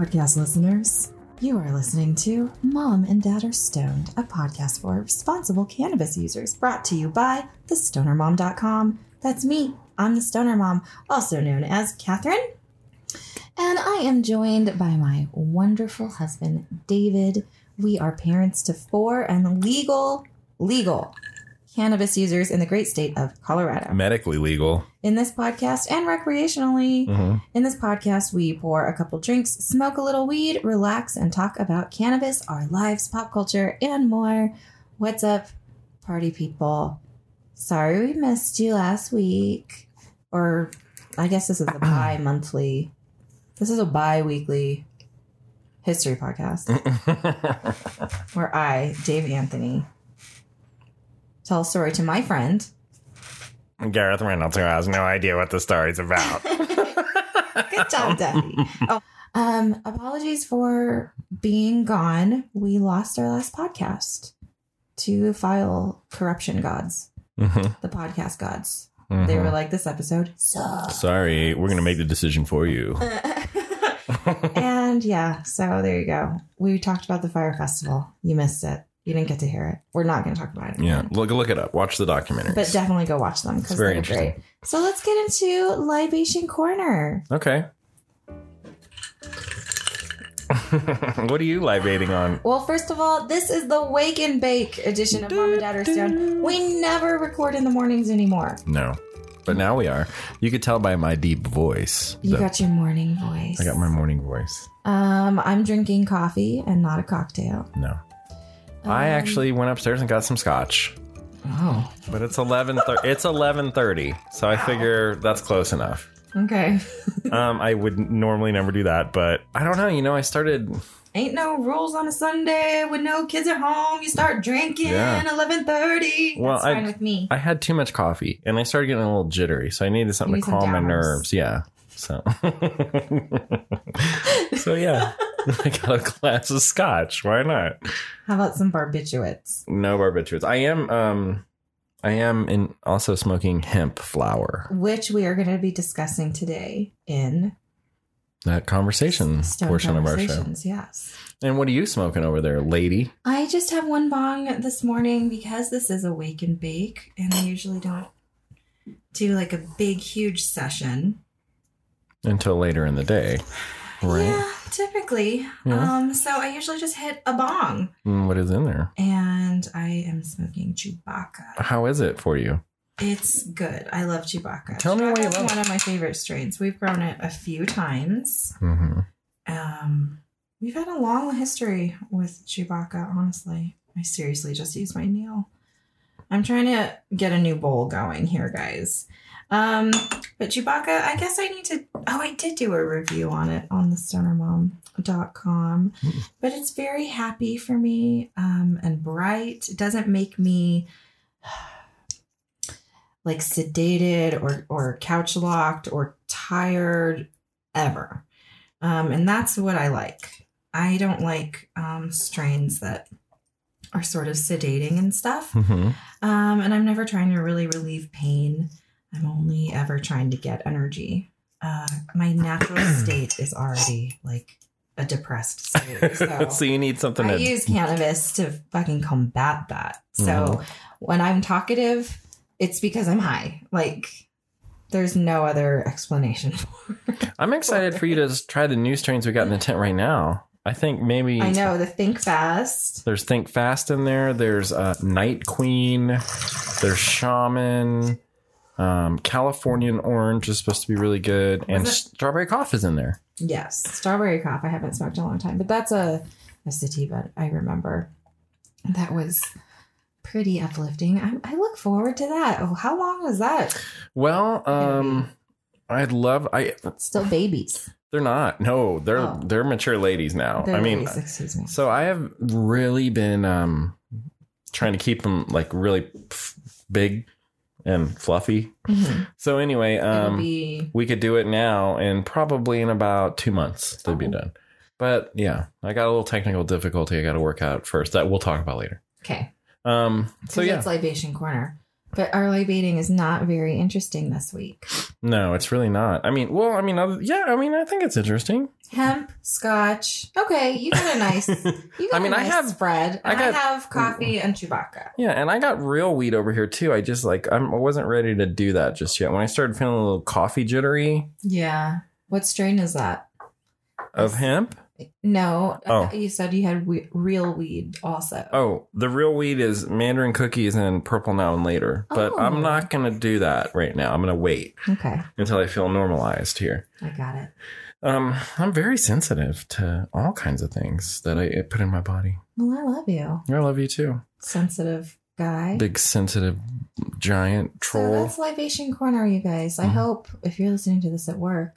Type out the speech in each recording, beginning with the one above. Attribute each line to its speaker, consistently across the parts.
Speaker 1: Podcast listeners? You are listening to Mom and Dad Are Stoned, a podcast for responsible cannabis users brought to you by thestonermom.com. That's me. I'm the Stoner Mom, also known as Catherine. And I am joined by my wonderful husband, David. We are parents to four and legal, legal cannabis users in the great state of Colorado.
Speaker 2: Medically legal.
Speaker 1: In this podcast and recreationally,
Speaker 2: hmm
Speaker 1: in this podcast, we pour a couple drinks, smoke a little weed, relax, and talk about cannabis, our lives, pop culture, and more. What's up, party people? Sorry we missed you last week. Or I guess this is a bi monthly, this is a bi weekly history podcast where I, Dave Anthony, tell a story to my friend.
Speaker 2: Gareth Reynolds, who has no idea what the story's about.
Speaker 1: Good job, Daddy. Oh, um, apologies for being gone. We lost our last podcast to file corruption gods,
Speaker 2: Mhm,
Speaker 1: the podcast gods.
Speaker 2: mhm.
Speaker 1: They were like, this episode sucks.
Speaker 2: Sorry, we're gonna make the decision for you.
Speaker 1: and yeah, so there you go. We talked about the fire festival. You missed it. You didn't get to hear it. We're not going to talk about it.
Speaker 2: Yeah, look look it up. Watch the documentary.
Speaker 1: But definitely go watch them because
Speaker 2: very
Speaker 1: they're
Speaker 2: interesting.
Speaker 1: great. So let's get into Libation Corner.
Speaker 2: okay. what are you libating on?
Speaker 1: Well, first of all, this is the Wake and Bake edition of Mom and Dad Are Stoned. We never record in the mornings anymore.
Speaker 2: No, but now we are. You could tell by my deep voice.
Speaker 1: You got your morning voice.
Speaker 2: I got my morning voice.
Speaker 1: Um, I'm drinking coffee and not a cocktail.
Speaker 2: No, I
Speaker 1: Um,
Speaker 2: actually went upstairs and got some scotch.
Speaker 1: Oh,
Speaker 2: But it's eleven. Thir- it's eleven thirty, so I figure that's close enough.
Speaker 1: okay.
Speaker 2: Um, I would normally never do that, but I don't know. You know, I started.
Speaker 1: Ain't no rules on a Sunday with no kids at home. You start drinking
Speaker 2: Yeah.
Speaker 1: eleven thirty.
Speaker 2: Well,
Speaker 1: That's
Speaker 2: I-
Speaker 1: fine with me.
Speaker 2: I had too much coffee, and I started getting a little jittery, so I needed something
Speaker 1: You
Speaker 2: to calm my nerves. Yeah. So. so yeah, I got a glass of scotch. Why not?
Speaker 1: How about some barbiturates?
Speaker 2: No barbiturates. I am. Um, I am in also smoking hemp flower.
Speaker 1: Which we are going to be discussing today in
Speaker 2: That conversation
Speaker 1: Stone
Speaker 2: portion of our show.
Speaker 1: Yes.
Speaker 2: And what are you smoking over there, lady?
Speaker 1: I just have one bong this morning because this is a wake and bake, and I usually don't do like a big, huge session.
Speaker 2: Until later in the day, right?
Speaker 1: Yeah, typically.
Speaker 2: Yeah.
Speaker 1: Um, so I usually just hit a bong,
Speaker 2: Mm, What is in there?
Speaker 1: and I am smoking Chewbacca.
Speaker 2: How is it for you?
Speaker 1: It's good. I love Chewbacca.
Speaker 2: Tell me why you love
Speaker 1: one of my favorite strains. We've grown it a few times.
Speaker 2: Mm-hmm.
Speaker 1: Um, we've had a long history with Chewbacca. Honestly, I seriously just used my nail. I'm trying to get a new bowl going here, guys. Um, but Chewbacca, I guess I need to. Oh, I did do a review on it on the stonermom.com,
Speaker 2: Mm.
Speaker 1: but it's very happy for me um, and bright. It doesn't make me like sedated or or couch locked or tired ever. Um, and that's what I like. I don't like um, strains that are sort of sedating and stuff.
Speaker 2: hmm
Speaker 1: Um, and I'm never trying to really relieve pain. I'm only ever trying to get energy. Uh, my natural state is already like a depressed state. So,
Speaker 2: so you need something
Speaker 1: I
Speaker 2: to.
Speaker 1: use cannabis to fucking combat that. So
Speaker 2: Mhm.
Speaker 1: when I'm talkative, it's because I'm high. Like there's no other explanation for it.
Speaker 2: I'm excited for you to try the new strains we got in the tent right now. I think maybe
Speaker 1: I know the think fast.
Speaker 2: there's Think Fast in there. There's uh, Night Queen. There's Shaman. Um, Californian Orange is supposed to be really good, and Strawberry Cough is in there.
Speaker 1: Yes, strawberry cough. I haven't smoked in a long time, but that's a a sativa. I remember that was pretty uplifting. I, I look forward to that. Oh, how long was that?
Speaker 2: Well, um, I'd love. I
Speaker 1: Still babies.
Speaker 2: they're not. No, they're
Speaker 1: Oh.
Speaker 2: they're mature ladies now.
Speaker 1: They're
Speaker 2: I mean,
Speaker 1: babies, excuse me.
Speaker 2: so I have really been um trying to keep them like really big and fluffy.
Speaker 1: Mhm.
Speaker 2: So anyway, um,
Speaker 1: be
Speaker 2: we could do it now, and probably in about two months they'd be
Speaker 1: Oh.
Speaker 2: done. But yeah, I got a little technical difficulty I got to work out first. That we'll talk about later.
Speaker 1: okay.
Speaker 2: Um, So yeah,
Speaker 1: it's libation corner. But our libating is not very interesting this week.
Speaker 2: No, it's really not. I mean, well, I mean, other, yeah, I mean, I think it's interesting.
Speaker 1: Hemp, scotch. Okay, you got a nice. You got
Speaker 2: I mean,
Speaker 1: a
Speaker 2: I
Speaker 1: nice
Speaker 2: have-
Speaker 1: spread.
Speaker 2: I
Speaker 1: And I,
Speaker 2: got-
Speaker 1: have coffee and Chewbacca.
Speaker 2: Yeah, and I got real weed over here too. I just like I'm, I wasn't ready to do that just yet. When I started feeling a little coffee jittery
Speaker 1: Yeah. What strain is that?
Speaker 2: of hemp.
Speaker 1: No.
Speaker 2: Oh.
Speaker 1: You said you had we- real weed also.
Speaker 2: Oh, the real weed is mandarin cookies and purple now and later. But
Speaker 1: Oh.
Speaker 2: I'm not gonna do that right now. I'm gonna wait
Speaker 1: Okay.
Speaker 2: until I feel normalized here.
Speaker 1: I got it.
Speaker 2: Um, I'm very sensitive to all kinds of things that I put in my body.
Speaker 1: Well, I love you.
Speaker 2: I love you too.
Speaker 1: Sensitive guy.
Speaker 2: Big sensitive giant troll.
Speaker 1: So that's Libation Corner, you guys. I
Speaker 2: Mhm.
Speaker 1: hope if you're listening to this at work,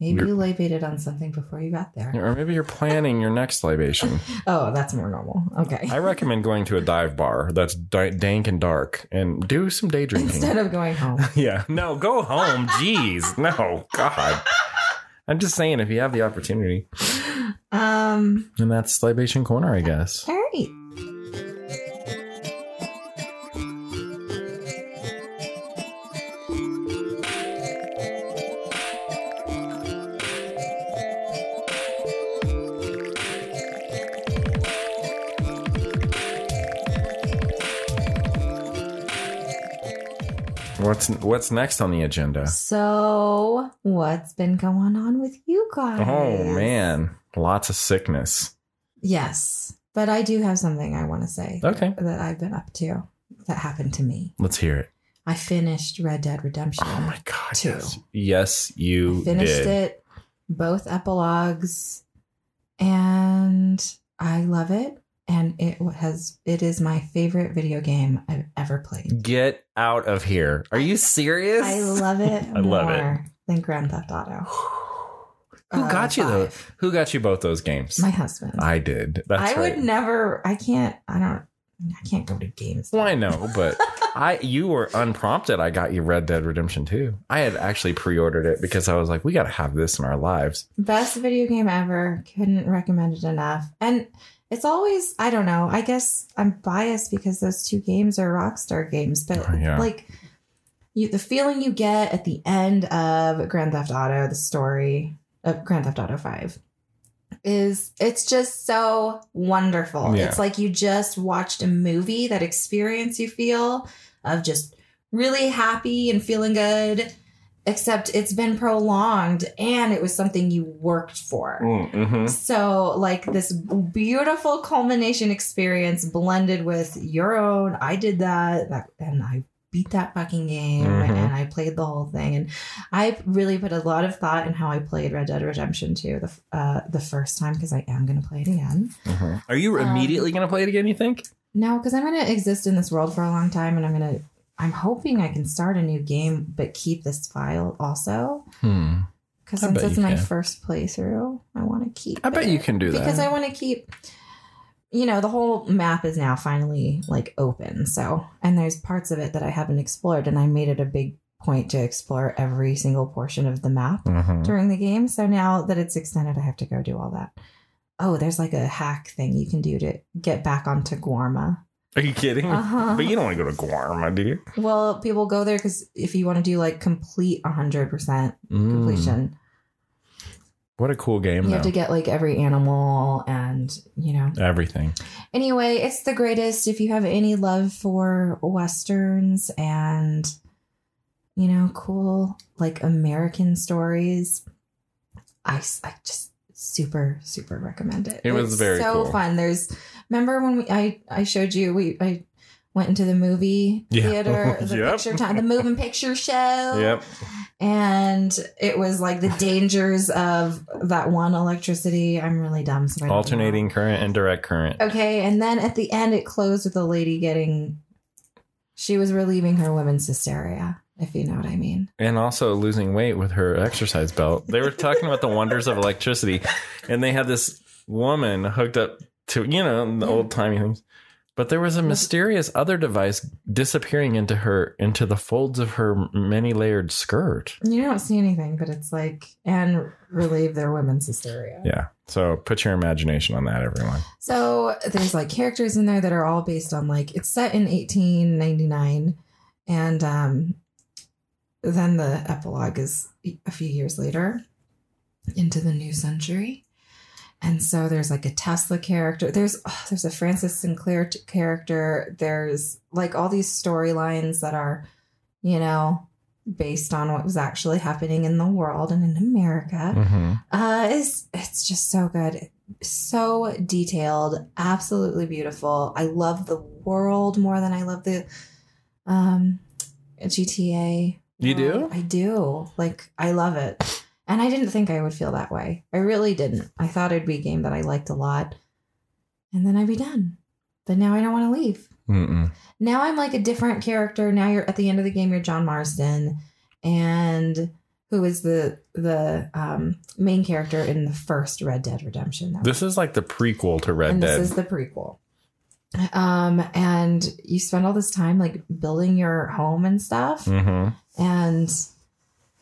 Speaker 1: maybe
Speaker 2: You're-
Speaker 1: you libated on something before you got there.
Speaker 2: or maybe you're planning your next libation.
Speaker 1: Oh, that's more normal. Okay.
Speaker 2: I recommend going to a dive bar that's dank and dark and do some day drinking.
Speaker 1: Instead of going home.
Speaker 2: yeah, no, go home. Jeez, no, God. I'm just saying, if you have the opportunity,
Speaker 1: Um.
Speaker 2: and that's libation corner, I guess.
Speaker 1: All right.
Speaker 2: What's what's next on the agenda?
Speaker 1: So, what's been going on with you guys?
Speaker 2: Oh man, lots of sickness.
Speaker 1: Yes, but I do have something I want to say
Speaker 2: Okay,
Speaker 1: that I've been up to that happened to me.
Speaker 2: let's hear it.
Speaker 1: I finished Red Dead Redemption.
Speaker 2: Oh my God,
Speaker 1: Two.
Speaker 2: yes, yes, you
Speaker 1: finished
Speaker 2: did.
Speaker 1: it, both epilogues, and I love it. And it has it is my favorite video game I've ever played.
Speaker 2: Get out of here! Are you serious?
Speaker 1: I love it
Speaker 2: I love it.
Speaker 1: more than Grand Theft Auto.
Speaker 2: Who
Speaker 1: Uh,
Speaker 2: got you though? Who got you both those games?
Speaker 1: My husband.
Speaker 2: I did. That's
Speaker 1: I
Speaker 2: right.
Speaker 1: would never. I can't. I don't. I can't go to games.
Speaker 2: Well, I know, but I you were unprompted. I got you Red Dead Redemption 2. I had actually pre-ordered it because I was like, we got to have this in our lives.
Speaker 1: Best video game ever. Couldn't recommend it enough. And it's always. I don't know. I guess I'm biased because those two games are Rockstar games, but
Speaker 2: Oh, yeah.
Speaker 1: like. You, the feeling you get at the end of Grand Theft Auto, the story of Grand Theft Auto 5 is it's just so wonderful.
Speaker 2: Yeah.
Speaker 1: It's like you just watched a movie, that experience you feel of just really happy and feeling good, except it's been prolonged and it was something you worked for.
Speaker 2: Mm-hmm.
Speaker 1: So, like this beautiful culmination experience blended with your own, I did that, that and I beat that fucking game
Speaker 2: Mhm.
Speaker 1: and I played the whole thing. And I really put a lot of thought in how I played Red Dead Redemption 2 the, uh, the first time because I am going to play it again.
Speaker 2: Are you
Speaker 1: Um,
Speaker 2: immediately going to play it again, you think?
Speaker 1: No, because I'm going to exist in this world for a long time and I'm going to. I'm hoping I can start a new game, but keep this file also.
Speaker 2: Hmm.
Speaker 1: Because since it's my
Speaker 2: can.
Speaker 1: first playthrough, I want to keep.
Speaker 2: I bet you can do that.
Speaker 1: because I want to keep you know the whole map is now finally like open so and there's parts of it that I haven't explored and I made it a big point to explore every single portion of the map
Speaker 2: Mhm.
Speaker 1: during the game so now that it's extended I have to go do all that oh there's like a hack thing you can do to get back onto Guarma
Speaker 2: Are you kidding?
Speaker 1: uh-huh
Speaker 2: But you don't want to go to Guarma, do you?
Speaker 1: well people go there because if you want to do like complete 100%
Speaker 2: Mm.
Speaker 1: completion
Speaker 2: What a cool game,
Speaker 1: you
Speaker 2: though.
Speaker 1: have to get like every animal and you know
Speaker 2: Everything.
Speaker 1: Anyway, it's the greatest. If you have any love for westerns and you know, cool like American stories, I, I just super super recommend it.
Speaker 2: It was
Speaker 1: It's
Speaker 2: very
Speaker 1: so
Speaker 2: cool.
Speaker 1: fun. There's remember when we I I showed you we I went into the movie
Speaker 2: Yeah.
Speaker 1: theater, the
Speaker 2: Yep.
Speaker 1: picture time, the moving picture show
Speaker 2: Yep.
Speaker 1: and it was like the dangers of that one electricity. I'm really dumb, so know.
Speaker 2: Alternating current and direct current.
Speaker 1: Okay, and then at the end, it closed with a lady getting. She was relieving her women's hysteria, if you know what I mean.
Speaker 2: and also losing weight with her exercise belt. They were talking about the wonders of electricity, and they had this woman hooked up to you know the
Speaker 1: Yeah.
Speaker 2: old timey things. But there was a mysterious other device disappearing into her into the folds of her many layered skirt.
Speaker 1: You don't see anything, but it's like and relieve their women's hysteria.
Speaker 2: Yeah. So put your imagination on that, everyone.
Speaker 1: So there's like characters in there that are all based on like it's set in 1899, and um, then the epilogue is a few years later into the new century. And so there's like a Tesla character. There's oh, there's a Francis Sinclair t- character. There's like all these storylines that are, you know, based on what was actually happening in the world and in America.
Speaker 2: hmm
Speaker 1: Uh, it's it's just so good, so detailed, absolutely beautiful. I love the world more than I love the um GTA.
Speaker 2: You do?
Speaker 1: I do. Like I love it, and I didn't think I would feel that way. I really didn't. I thought it'd be a game that I liked a lot, and then I'd be done. But now I don't want to leave
Speaker 2: Mm-mm.
Speaker 1: now I'm like a different character. Now you're at the end of the game. You're John Marston, and who is the the um, main character in the first Red Dead Redemption?
Speaker 2: This is like the prequel to Red
Speaker 1: and
Speaker 2: Dead.
Speaker 1: this is the prequel. Um, and you spend all this time like building your home and stuff,
Speaker 2: hmm
Speaker 1: and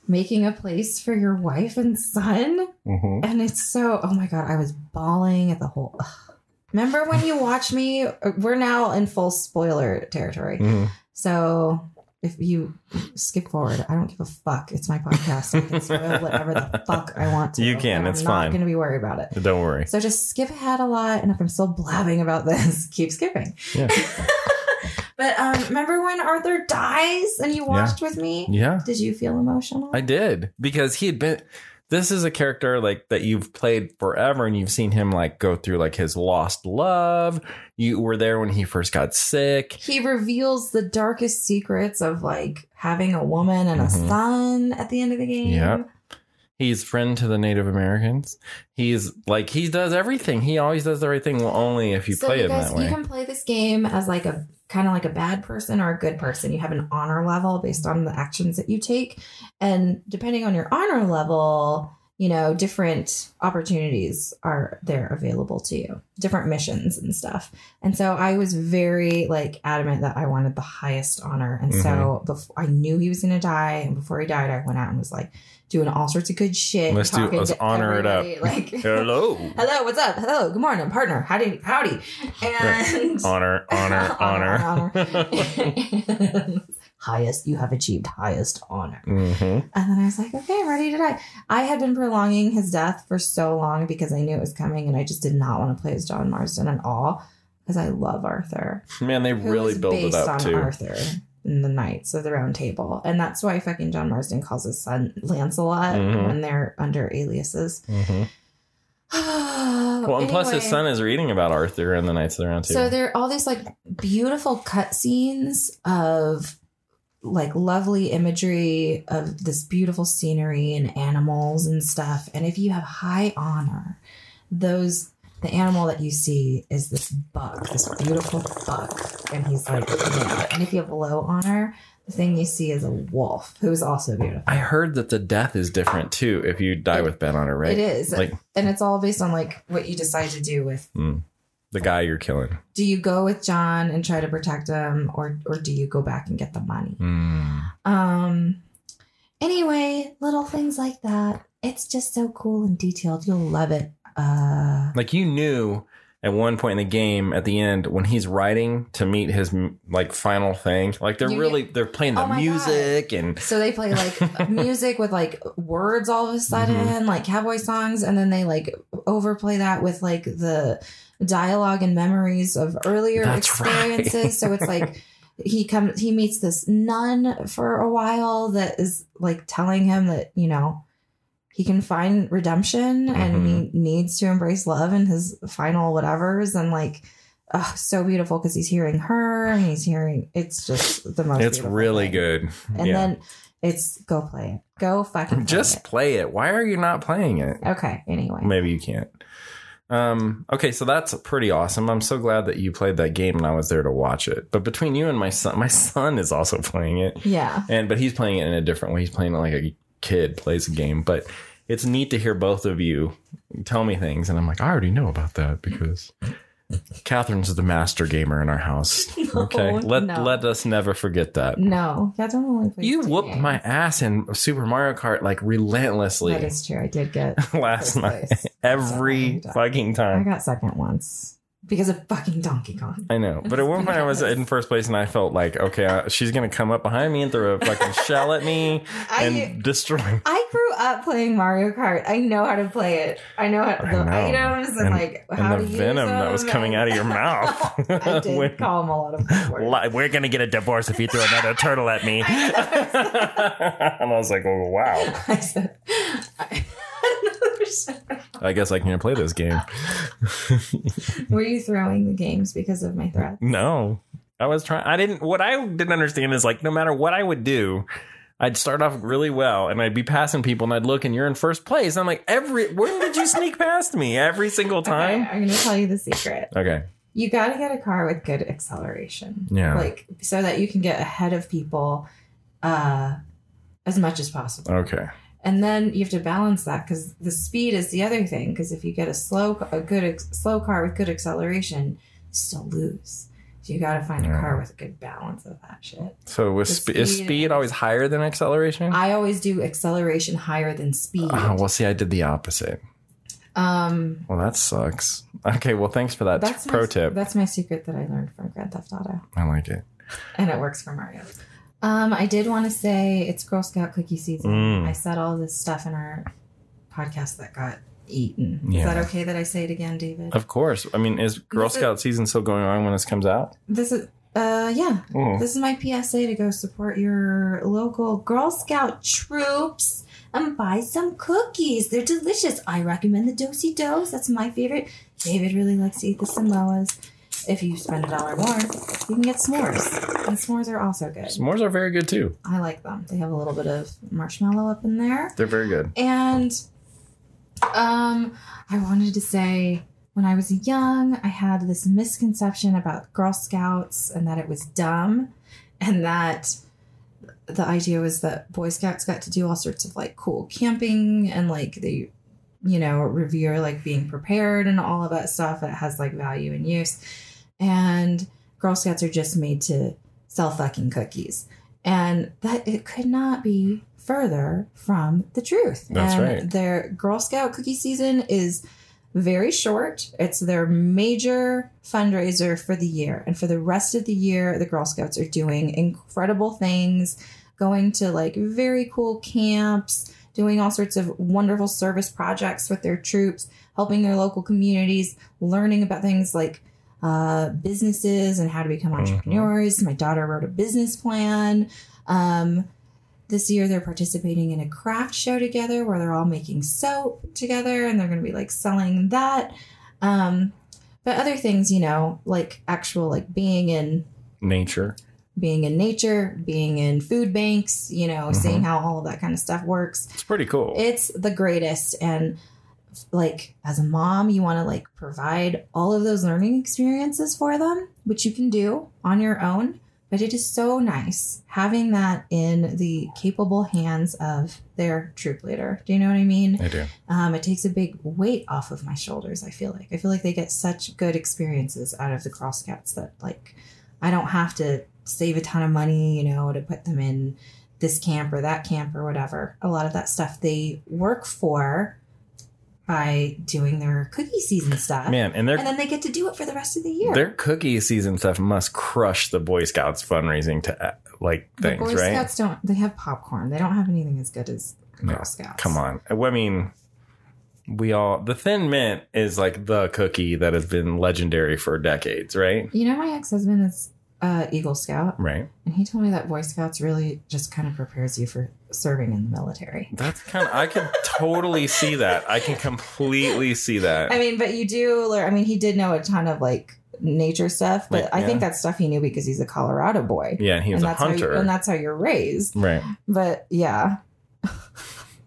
Speaker 1: making a place for your wife and son.
Speaker 2: hmm
Speaker 1: And it's so, oh my God, I was bawling at the whole. ugh. Remember when you watched me? We're now in full spoiler territory.
Speaker 2: hmm
Speaker 1: So if you skip forward, I don't give a fuck. It's my podcast. I can spoil whatever the fuck I want to.
Speaker 2: You can, it's
Speaker 1: I'm
Speaker 2: fine.
Speaker 1: not going to be worried about it.
Speaker 2: Don't worry.
Speaker 1: So just skip ahead a lot. And if I'm still blabbing about this, keep skipping.
Speaker 2: Yeah.
Speaker 1: but um, remember when Arthur dies and you watched with me?
Speaker 2: Yeah,
Speaker 1: Did you feel emotional?
Speaker 2: I did because he had been. This is a character like that you've played forever, and you've seen him like go through like his lost love. You were there when he first got sick.
Speaker 1: he reveals the darkest secrets of like having a woman and a
Speaker 2: Mhm.
Speaker 1: son at the end of the game.
Speaker 2: Yep. He's friend to the Native Americans. He's like he does everything. He always does the right thing. Well, only if you
Speaker 1: so
Speaker 2: play
Speaker 1: you
Speaker 2: him
Speaker 1: guys,
Speaker 2: that way.
Speaker 1: you can play this game as like a kind of like a bad person or a good person. You have an honor level based on the actions that you take, and depending on your honor level, you know, different opportunities are there available to you, different missions and stuff. And so I was very like adamant that I wanted the highest honor, and so mm-hmm. before I knew he was going to die, and before he died, I went out and was like doing all sorts of good shit.
Speaker 2: Let's do- let's honor it up.
Speaker 1: Like
Speaker 2: Hello.
Speaker 1: Hello, what's up? Hello, good morning, partner. Howdy, howdy. And
Speaker 2: honor, honor, honor.
Speaker 1: honor. Highest, you have achieved highest honor.
Speaker 2: hmm
Speaker 1: And then I was like, okay, I'm ready to die. I had been prolonging his death for so long because I knew it was coming, and I just did not want to play as John Marston at all because I love Arthur.
Speaker 2: Man, they really built it up
Speaker 1: on
Speaker 2: too.
Speaker 1: Arthur in the Knights of the Round Table, and that's why fucking John Marston calls his son Lancelot
Speaker 2: Mhm.
Speaker 1: when they're under aliases.
Speaker 2: hmm Well, and plus his son is reading about Arthur and the Knights of the Round Table.
Speaker 1: So there are all these like beautiful cutscenes of like lovely imagery of this beautiful scenery and animals and stuff. And if you have high honor, those the animal that you see is this buck, this beautiful buck, and he's like, yeah. And if you have low honor, the thing you see is a wolf who is also beautiful.
Speaker 2: I heard that the death is different too if you die with Ben honor, right?
Speaker 1: It is,
Speaker 2: Like
Speaker 1: and it's all based on like what you decide to do with
Speaker 2: mm, the guy you're killing.
Speaker 1: do you go with John and try to protect him or or do you go back and get the money?
Speaker 2: Mm.
Speaker 1: Um anyway, little things like that. It's just so cool and detailed. You'll love it. Uh
Speaker 2: Like you knew at one point in the game at the end when he's riding to meet his like final thing like they're really they're playing the
Speaker 1: Oh
Speaker 2: music and
Speaker 1: so they play like music with like words all of a sudden,
Speaker 2: Mm-hmm.
Speaker 1: like cowboy songs, and then they like overplay that with like the dialogue and memories of earlier
Speaker 2: That's right.
Speaker 1: experiences. So it's like he comes he meets this nun for a while that is like telling him that, you know, he can find redemption and
Speaker 2: Mm-hmm.
Speaker 1: he needs to embrace love in his final whatevers and like oh, so beautiful because he's hearing her and he's hearing it's just the most
Speaker 2: it's really
Speaker 1: thing.
Speaker 2: good
Speaker 1: And
Speaker 2: yeah
Speaker 1: then it's go play it. Go fucking play
Speaker 2: just
Speaker 1: it.
Speaker 2: play it why are you not playing it
Speaker 1: Okay, anyway.
Speaker 2: maybe you can't um okay so that's pretty awesome i'm so glad that you played that game and i was there to watch it but between you and my son my son is also playing it
Speaker 1: Yeah.
Speaker 2: and but he's playing it in a different way he's playing it like a kid plays a game but it's neat to hear both of you tell me things and i'm like i already know about that because catherine's the master gamer in our house okay let
Speaker 1: no.
Speaker 2: let us never forget that
Speaker 1: No, that's only plays
Speaker 2: you whooped
Speaker 1: games.
Speaker 2: my ass in super mario kart like relentlessly
Speaker 1: That is true. I did get
Speaker 2: last night every
Speaker 1: fucking time. I got second once. Because of fucking Donkey Kong.
Speaker 2: I know, but at one point I was in first place, and I felt like, okay, uh, she's gonna come up behind me and throw a fucking shell at me
Speaker 1: I-
Speaker 2: and destroy. me.
Speaker 1: I grew up playing Mario Kart. I know how to play it. I know how,
Speaker 2: I
Speaker 1: the
Speaker 2: know.
Speaker 1: items and,
Speaker 2: And-
Speaker 1: like how
Speaker 2: and
Speaker 1: to
Speaker 2: the
Speaker 1: use
Speaker 2: venom that was coming out of your mouth.
Speaker 1: I did
Speaker 2: When-
Speaker 1: call him a lot of words.
Speaker 2: We're gonna get a divorce if you throw another turtle at me. and I was like, oh wow.
Speaker 1: I said, I,
Speaker 2: I guess I can't play this game.
Speaker 1: were you throwing the games because of my threat?
Speaker 2: No, I was trying. I didn't. What I didn't understand is like, no matter what I would do, I'd start off really well, and I'd be passing people, and I'd look, and you're in first place. I'm like, every when did you sneak past me? Every single
Speaker 1: Okay,
Speaker 2: time.
Speaker 1: I'm going to tell you the secret.
Speaker 2: Okay.
Speaker 1: You got to get a car with good acceleration.
Speaker 2: Yeah.
Speaker 1: Like, so that you can get ahead of people uh, as much as possible.
Speaker 2: Okay.
Speaker 1: And then you have to balance that because the speed is the other thing. Because if you get a slow, a good ex- slow car with good acceleration, you still lose. So you got to find a
Speaker 2: Yeah.
Speaker 1: car with a good balance of that shit.
Speaker 2: So was
Speaker 1: The
Speaker 2: spe- is
Speaker 1: speed
Speaker 2: speed always higher than acceleration?
Speaker 1: I always do acceleration higher than speed.
Speaker 2: Oh, well, see, I did the opposite.
Speaker 1: Um,
Speaker 2: Well, that sucks. Okay, well, thanks for that
Speaker 1: that's
Speaker 2: pro
Speaker 1: my,
Speaker 2: tip.
Speaker 1: That's my secret that I learned from Grand Theft Auto,
Speaker 2: I like it.
Speaker 1: and it works for Mario. Um, I did want to say it's Girl Scout cookie season.
Speaker 2: Mm.
Speaker 1: I said all this stuff in our podcast that got eaten. Is that okay that I say it again, David?
Speaker 2: Of course. I mean, is Girl
Speaker 1: This is-
Speaker 2: Scout season still going on when this comes out?
Speaker 1: This is uh yeah.
Speaker 2: Mm.
Speaker 1: This is my PSA to go support your local Girl Scout troops and buy some cookies. They're delicious. I recommend the Do-si-dos. That's my favorite. David really likes to eat the Samoas. If you spend a dollar more, you can get s'mores. And s'mores are also good.
Speaker 2: S'mores are very good too.
Speaker 1: I like them. They have a little bit of marshmallow up in there.
Speaker 2: They're very good.
Speaker 1: And um, I wanted to say when I was young, I had this misconception about Girl Scouts and that it was dumb, and that the idea was that Boy Scouts got to do all sorts of like cool camping and like they, you know, revere like being prepared and all of that stuff that has like value and use. And Girl Scouts are just made to sell fucking cookies. And that it could not be further from the truth.
Speaker 2: That's
Speaker 1: and
Speaker 2: right.
Speaker 1: Their Girl Scout cookie season is very short. It's their major fundraiser for the year. And for the rest of the year, the Girl Scouts are doing incredible things, going to like very cool camps, doing all sorts of wonderful service projects with their troops, helping their local communities, learning about things like uh, businesses and how to become entrepreneurs. My daughter wrote a business plan. Um, this year they're participating in a craft show together where they're all making soap together and they're going to be like selling that. Um, but other things, you know, like actual like being in
Speaker 2: Nature.
Speaker 1: being in nature, being in food banks, you know, seeing how all of that kind of stuff works.
Speaker 2: It's pretty cool.
Speaker 1: It's the greatest. And like as a mom, you want to like provide all of those learning experiences for them, which you can do on your own. But it is so nice having that in the capable hands of their troop leader. Do you know what I mean?
Speaker 2: I do.
Speaker 1: Um, it takes a big weight off of my shoulders. I feel like I feel like they get such good experiences out of the Girl Scouts that like I don't have to save a ton of money, you know, to put them in this camp or that camp or whatever. A lot of that stuff they work for by doing their cookie season stuff,
Speaker 2: Man, and
Speaker 1: and then they get to do it for the rest of the year.
Speaker 2: their cookie season stuff must crush the Boy Scouts fundraising to uh, like
Speaker 1: the
Speaker 2: things,
Speaker 1: Boy
Speaker 2: right?
Speaker 1: Scouts don't. They have popcorn. They don't have anything as good as Girl
Speaker 2: No,
Speaker 1: Scouts.
Speaker 2: Come on. I mean, we all the Thin Mint is like the cookie that has been legendary for decades, right?
Speaker 1: You know, my ex husband is uh, Eagle Scout.
Speaker 2: Right.
Speaker 1: And he told me that Boy Scouts really just kind of prepares you for serving in the military.
Speaker 2: That's kind of I can totally see that. I can completely see that.
Speaker 1: I mean, but you do learn. I mean, he did know a ton of like nature stuff, but
Speaker 2: Like,
Speaker 1: I think that stuff he knew because he's a Colorado boy.
Speaker 2: yeah, and he was
Speaker 1: and
Speaker 2: a hunter.
Speaker 1: you, and that's how you're raised.
Speaker 2: right.
Speaker 1: But yeah.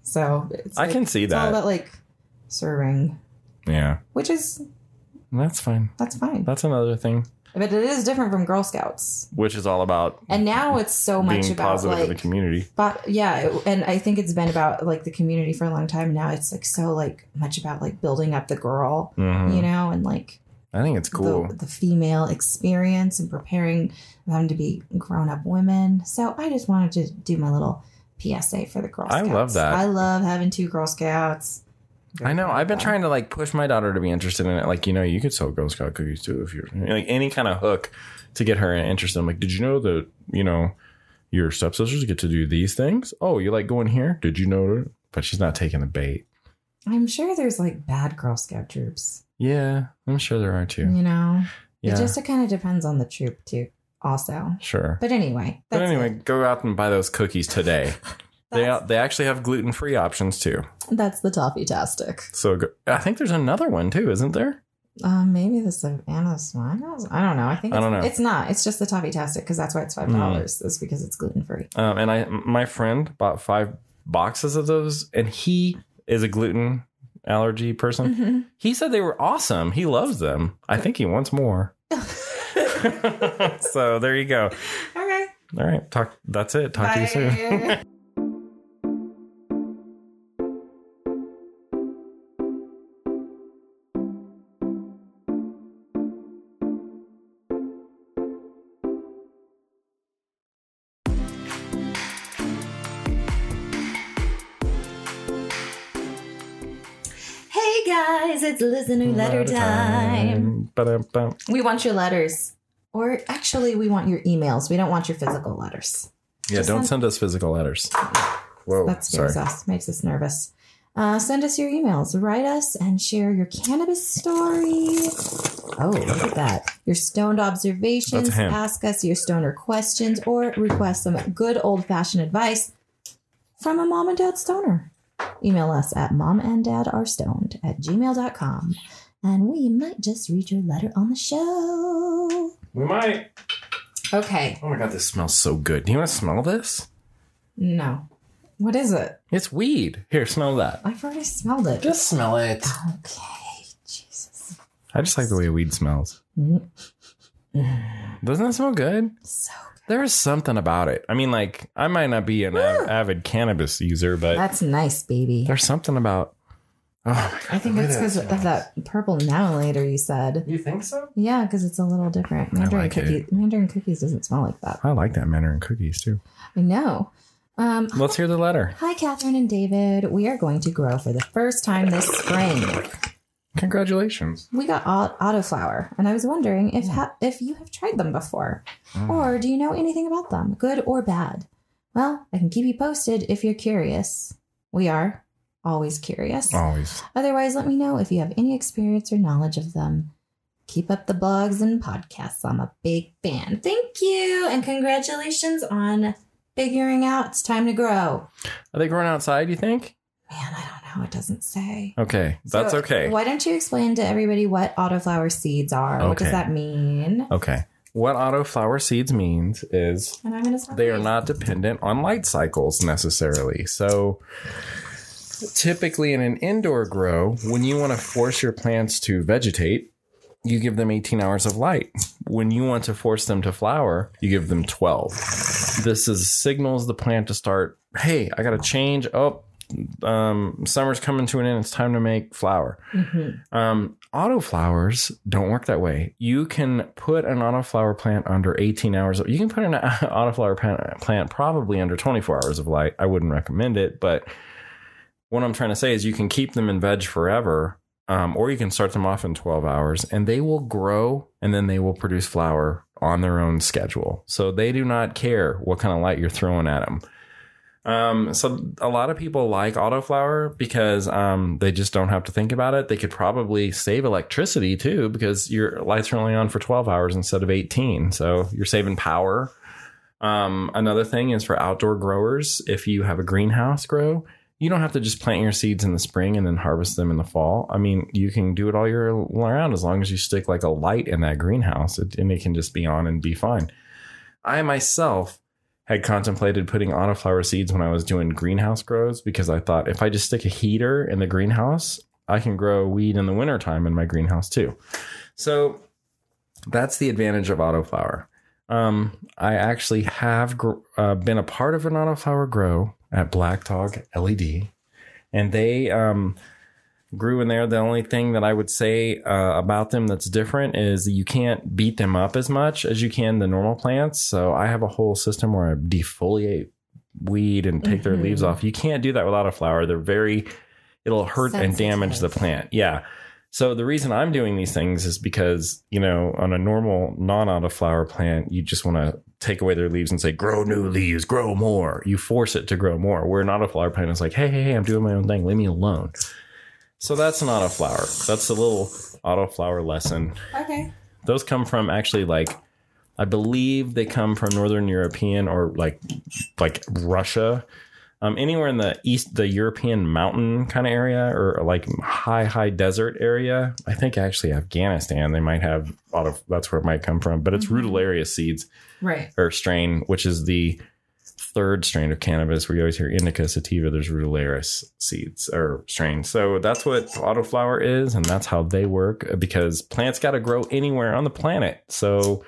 Speaker 1: so it's
Speaker 2: I
Speaker 1: like-
Speaker 2: can see that.
Speaker 1: it's all
Speaker 2: that.
Speaker 1: about like serving,
Speaker 2: Yeah.
Speaker 1: which is
Speaker 2: That's fine.
Speaker 1: that's fine.
Speaker 2: That's another thing,
Speaker 1: But it is different from Girl Scouts.
Speaker 2: which is all about
Speaker 1: And now it's so much about
Speaker 2: positive in the community.
Speaker 1: But yeah, it- and I think it's been about like the community for a long time now. It's like so like much about like building up the girl,
Speaker 2: Mhm.
Speaker 1: you know, and like
Speaker 2: I think it's cool.
Speaker 1: the, the female experience and preparing them to be grown up women. So I just wanted to do my little PSA for the Girl Scouts.
Speaker 2: I love that.
Speaker 1: I love having two Girl Scouts.
Speaker 2: I know. I've been trying to like push my daughter to be interested in it. Like, you know, you could sell Girl Scout cookies too if you're like any kind of hook to get her interested. I'm like, did you know that, you know, your stepsisters get to do these things? Oh, you like going here? Did you know that? But she's not taking the bait.
Speaker 1: I'm sure there's like bad Girl Scout troops.
Speaker 2: Yeah, I'm sure there are too.
Speaker 1: You know,
Speaker 2: Yeah,
Speaker 1: it just kind of depends on the troop too. Also,
Speaker 2: sure.
Speaker 1: but anyway,
Speaker 2: But anyway,
Speaker 1: it.
Speaker 2: go out and buy those cookies today. they
Speaker 1: That's,
Speaker 2: they actually have gluten free options too.
Speaker 1: that's the toffee tastic.
Speaker 2: So I think there's another one too, isn't there?
Speaker 1: Um, maybe the Savannah Smiles. I don't know. I think
Speaker 2: I
Speaker 1: it's,
Speaker 2: don't know.
Speaker 1: It's not. It's just the toffee tastic because that's why it's five dollars. It's because it's gluten free.
Speaker 2: Um, and I my friend bought five boxes of those, and he is a gluten allergy person.
Speaker 1: Mm-hmm.
Speaker 2: He said they were awesome. He loves them. I think he wants more. so there you go.
Speaker 1: Okay.
Speaker 2: All right, talk. That's it. Talk to you soon.
Speaker 1: it's listener letter time.
Speaker 2: Ba-dum-bum.
Speaker 1: We want your letters. Or actually, we want your emails. We don't want your physical letters.
Speaker 2: Yeah,
Speaker 1: Just
Speaker 2: don't
Speaker 1: send-
Speaker 2: send us physical letters. Whoa,
Speaker 1: that scares
Speaker 2: sorry.
Speaker 1: us, makes us nervous. Uh, send us your emails. Write us and share your cannabis story. Oh, look at that. Your stoned observations. Ask us your stoner questions or request some good old fashioned advice from a mom and dad stoner. Email us at momanddadarestoned at gmail.com and we might just read your letter on the show.
Speaker 2: We might.
Speaker 1: Okay.
Speaker 2: Oh my god, this smells so good. Do you want to smell this?
Speaker 1: No. What is it?
Speaker 2: It's weed. Here, smell that.
Speaker 1: I've already smelled it.
Speaker 2: Just smell it.
Speaker 1: Okay. Jesus.
Speaker 2: I just like the way weed smells.
Speaker 1: Mm.
Speaker 2: Doesn't that smell good?
Speaker 1: So
Speaker 2: There is something about it. I mean, like, I might not be an av- avid cannabis user, but
Speaker 1: That's nice, baby.
Speaker 2: there's something about. Oh my god!
Speaker 1: I think
Speaker 2: the way
Speaker 1: it's
Speaker 2: that
Speaker 1: because of
Speaker 2: smells.
Speaker 1: that purple now later you said.
Speaker 2: You think so?
Speaker 1: Yeah, because it's a little different. Mandarin
Speaker 2: like it.
Speaker 1: cookies. Mandarin cookies doesn't smell like that.
Speaker 2: I like that Mandarin cookies too.
Speaker 1: I know. Um,
Speaker 2: Let's hear the letter.
Speaker 1: hi, Catherine and David. We are going to grow for the first time this spring.
Speaker 2: Congratulations.
Speaker 1: We got au- autoflower, and I was wondering if ha- if you have tried them before, mm. or do you know anything about them, good or bad? Well, I can keep you posted if you're curious. We are always curious.
Speaker 2: Always.
Speaker 1: Otherwise, let me know if you have any experience or knowledge of them. Keep up the blogs and podcasts. I'm a big fan. Thank you. And congratulations on figuring out it's time to grow.
Speaker 2: Are they growing outside? You think?
Speaker 1: Man, I don't know. It doesn't say.
Speaker 2: Okay, that's
Speaker 1: So,
Speaker 2: okay.
Speaker 1: Why don't you explain to everybody what autoflower seeds are? What does that mean?
Speaker 2: Okay. What autoflower seeds means is
Speaker 1: And I'm going to
Speaker 2: they are not dependent on light cycles necessarily. So typically in an indoor grow, when you want to force your plants to vegetate, you give them 18 hours of light. When you want to force them to flower, you give them 12. This is signals the plant to start, hey, I got to change. Oh, um, summer's coming to an end. It's time to make flower.
Speaker 1: Mm-hmm.
Speaker 2: Um, autoflowers don't work that way. You can put an autoflower plant under 18 hours. Of, you can put an autoflower plant, plant probably under 24 hours of light. I wouldn't recommend it, but what I'm trying to say is you can keep them in veg forever, um, or you can start them off in 12 hours, and they will grow and then they will produce flower on their own schedule. So they do not care what kind of light you're throwing at them. Um, so a lot of people like autoflower because um, they just don't have to think about it. They could probably save electricity too because your lights are only on for 12 hours instead of 18. So you're saving power. Um, another thing is for outdoor growers, if you have a greenhouse grow, you don't have to just plant your seeds in the spring and then harvest them in the fall. I mean, you can do it all year round as long as you stick like a light in that greenhouse and it can just be on and be fine. I myself had contemplated putting autoflower seeds when I was doing greenhouse grows because I thought if I just stick a heater in the greenhouse, I can grow weed in the wintertime in my greenhouse too. So that's the advantage of autoflower. Um, I actually have gr- uh, been a part of an autoflower grow at Black Dog LED, and they um, grew in there. The only thing that I would say uh, about them that's different is you can't beat them up as much as you can the normal plants. So I have a whole system where I defoliate weed and take their
Speaker 1: Mhm.
Speaker 2: leaves off. You can't do that without a flower. They're very it'll hurt and damage the plant. Yeah. So the reason I'm doing these things is because, you know, on a normal non-autoflower plant, you just want to take away their leaves and say, grow new leaves, grow more. You force it to grow more. Where an autoflower plant is like, hey, hey, hey, I'm doing my own thing. Leave me alone. So that's an autoflower. That's a little autoflower lesson.
Speaker 1: Okay.
Speaker 2: Those come from actually like I believe they come from Northern European or like like Russia. Um, anywhere in the east, the European mountain kind of area or like high, high desert area. I think actually Afghanistan, they might have auto. That's where it might come from, but it's
Speaker 1: Mhm.
Speaker 2: Rudelaria seeds
Speaker 1: Right.
Speaker 2: or strain, which is the third strain of cannabis. where you always hear indica sativa. There's ruderalis seeds or strains. So that's what autoflower is, and that's how they work because plants got to grow anywhere on the planet. So